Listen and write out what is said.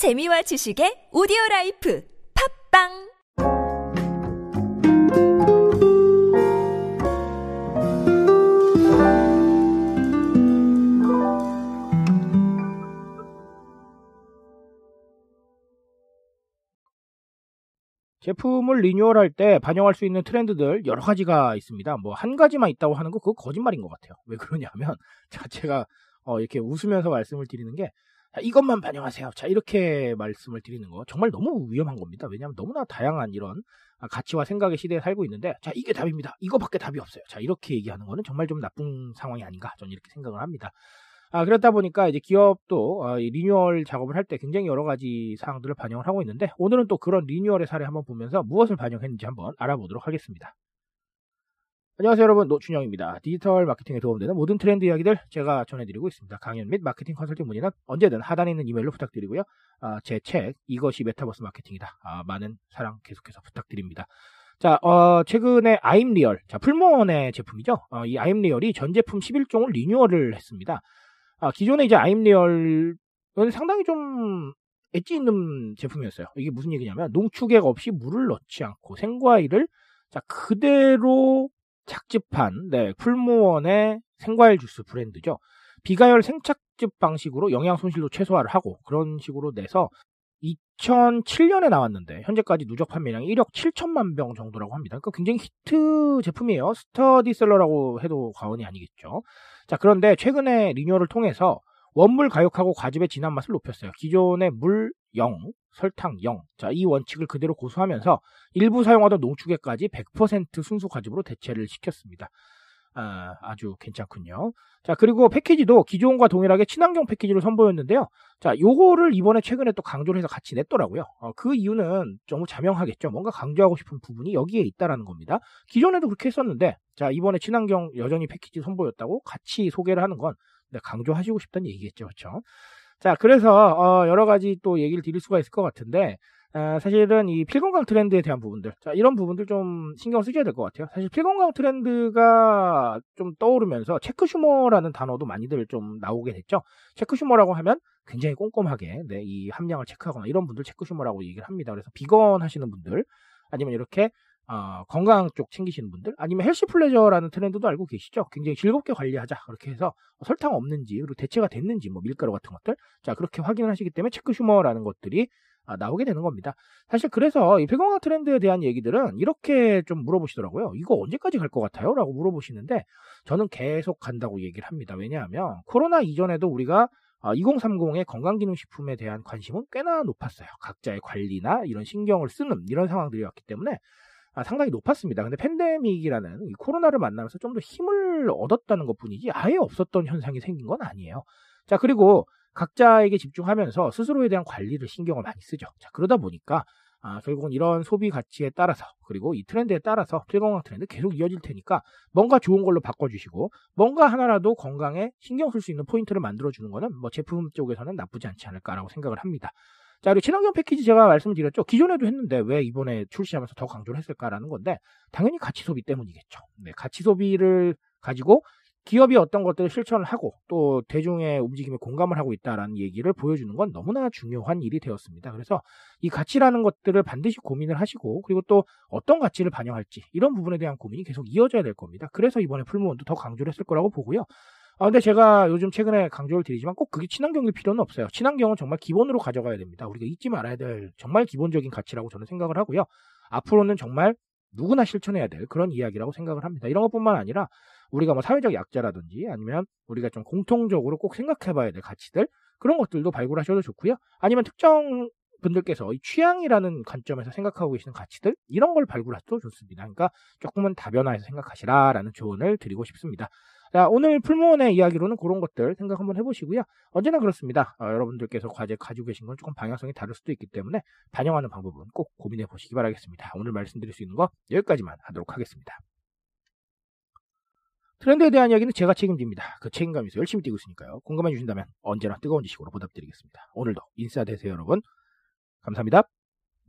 재미와 지식의 오디오 life 팟빵 제품을 리뉴얼할 때 반영할 수 있는 트렌드들 여러 가지가 있습니다. 뭐 한 가지만 있다고 하는 거 그거 거짓말인 것 같아요. 왜 그러냐면 자체가 어, 이렇게 웃으면서 말씀을 드리는 게 자, 이것만 반영하세요. 자 이렇게 말씀을 드리는 거 정말 너무 위험한 겁니다. 왜냐하면 너무나 다양한 이런 아, 가치와 생각의 시대에 살고 있는데 자 이게 답입니다. 이거밖에 답이 없어요. 자 이렇게 얘기하는 거는 정말 좀 나쁜 상황이 아닌가 저는 이렇게 생각을 합니다. 아, 그렇다 보니까 이제 기업도 어, 리뉴얼 작업을 할 때 굉장히 여러 가지 사항들을 반영을 하고 있는데 오늘은 또 그런 리뉴얼의 사례 한번 보면서 무엇을 반영했는지 한번 알아보도록 하겠습니다. 안녕하세요 여러분 노준영입니다. 디지털 마케팅에 도움되는 모든 트렌드 이야기들 제가 전해드리고 있습니다. 강연 및 마케팅 컨설팅 문의는 언제든 하단에 있는 이메일로 부탁드리고요. 아, 제 책 이것이 메타버스 마케팅이다. 아, 많은 사랑 계속해서 부탁드립니다. 자, 어, 최근에 아임리얼, 자, 풀무원의 제품이죠. 어, 이 아임리얼이 전 제품 11종을 리뉴얼을 했습니다. 아, 기존에 이제 아임리얼은 상당히 좀 엣지 있는 제품이었어요. 이게 무슨 얘기냐면 농축액 없이 물을 넣지 않고 생과일을 자 그대로 착즙한 네, 풀무원의 생과일 주스 브랜드죠. 비가열 생착즙 방식으로 영양 손실도 최소화를 하고 그런 식으로 내서 2007년에 나왔는데 현재까지 누적 판매량이 1억 7천만 병 정도라고 합니다. 그러니까 굉장히 히트 제품이에요. 스테디셀러라고 해도 과언이 아니겠죠. 자 그런데 최근에 리뉴얼을 통해서 원물 과육하고 과즙의 진한 맛을 높였어요. 기존의 물 0, 설탕 0. 자, 이 원칙을 그대로 고수하면서 일부 사용하던 농축액까지 100% 순수 과즙으로 대체를 시켰습니다. 아, 아주 괜찮군요. 자, 그리고 패키지도 기존과 동일하게 친환경 패키지를 선보였는데요. 자, 요거를 이번에 최근에 또 강조를 해서 같이 냈더라고요. 어, 그 이유는 너무 자명하겠죠. 뭔가 강조하고 싶은 부분이 여기에 있다라는 겁니다. 기존에도 그렇게 했었는데, 자, 이번에 친환경 여전히 패키지 선보였다고 같이 소개를 하는 건 강조하시고 싶다는 얘기겠죠. 그렇죠? 자, 그래서 어, 여러 가지 또 얘기를 드릴 수가 있을 것 같은데 아, 사실은 이 필건강 트렌드에 대한 부분들, 자, 이런 부분들 좀 신경 쓰셔야 될 것 같아요. 사실 필건강 트렌드가 좀 떠오르면서 체크 슈머라는 단어도 많이들 좀 나오게 됐죠. 체크 슈머라고 하면 굉장히 꼼꼼하게 네, 이 함량을 체크하거나 이런 분들 체크 슈머라고 얘기를 합니다. 그래서 비건 하시는 분들 아니면 이렇게 어, 건강 쪽 챙기시는 분들 아니면 healthy pleasure라는 트렌드도 알고 계시죠? 굉장히 즐겁게 관리하자 그렇게 해서 설탕 없는지 그리고 대체가 됐는지 뭐 밀가루 같은 것들 자 그렇게 확인을 하시기 때문에 체크 슈머라는 것들이 아, 나오게 되는 겁니다. 사실 그래서 이 폐건강 트렌드에 대한 얘기들은 이렇게 좀 물어보시더라고요. 이거 언제까지 갈 것 같아요? 라고 물어보시는데 저는 계속 간다고 얘기를 합니다. 왜냐하면 코로나 이전에도 우리가 2030의 건강기능식품에 대한 관심은 꽤나 높았어요. 각자의 관리나 이런 신경을 쓰는 이런 상황들이었기 때문에 아, 상당히 높았습니다. 근데 팬데믹이라는 이 코로나를 만나면서 좀 더 힘을 얻었다는 것 뿐이지 아예 없었던 현상이 생긴 건 아니에요. 자, 그리고 각자에게 집중하면서 스스로에 대한 관리를 신경을 많이 쓰죠. 자, 그러다 보니까 아, 결국은 이런 소비 가치에 따라서 그리고 이 트렌드에 따라서 필건강 트렌드 계속 이어질 테니까 뭔가 좋은 걸로 바꿔주시고 뭔가 하나라도 건강에 신경 쓸 수 있는 포인트를 만들어주는 거는 뭐 제품 쪽에서는 나쁘지 않지 않을까라고 생각을 합니다. 자, 그리고 친환경 패키지 제가 말씀드렸죠. 기존에도 했는데 왜 이번에 출시하면서 더 강조를 했을까라는 건데 당연히 가치 소비 때문이겠죠. 네, 가치 소비를 가지고 기업이 어떤 것들을 실천을 하고 또 대중의 움직임에 공감을 하고 있다라는 얘기를 보여주는 건 너무나 중요한 일이 되었습니다. 그래서 이 가치라는 것들을 반드시 고민을 하시고 그리고 또 어떤 가치를 반영할지 이런 부분에 대한 고민이 계속 이어져야 될 겁니다. 그래서 이번에 풀무원도 더 강조를 했을 거라고 보고요. 아, 근데 제가 요즘 최근에 강조를 드리지만 꼭 그게 친환경일 필요는 없어요. 친환경은 정말 기본으로 가져가야 됩니다. 우리가 잊지 말아야 될 정말 기본적인 가치라고 저는 생각을 하고요. 앞으로는 정말 누구나 실천해야 될 그런 이야기라고 생각을 합니다. 이런 것뿐만 아니라 우리가 뭐 사회적 약자라든지 아니면 우리가 좀 공통적으로 꼭 생각해 봐야 될 가치들 그런 것들도 발굴하셔도 좋고요. 아니면 특정 분들께서 이 취향이라는 관점에서 생각하고 계시는 가치들 이런 걸 발굴하셔도 좋습니다. 그러니까 조금은 다변화해서 생각하시라라는 조언을 드리고 싶습니다. 자, 오늘 풀무원의 이야기로는 그런 것들 생각 한번 해보시고요. 언제나 그렇습니다. 어, 여러분들께서 과제 가지고 계신 건 조금 방향성이 다를 수도 있기 때문에 반영하는 방법은 꼭 고민해 보시기 바라겠습니다. 오늘 말씀드릴 수 있는 거 여기까지만 하도록 하겠습니다. 트렌드에 대한 이야기는 제가 책임집니다. 그 책임감 있어 열심히 뛰고 있으니까요. 공감해 주신다면 언제나 뜨거운 지식으로 보답드리겠습니다. 오늘도 인싸 되세요, 여러분. 감사합니다.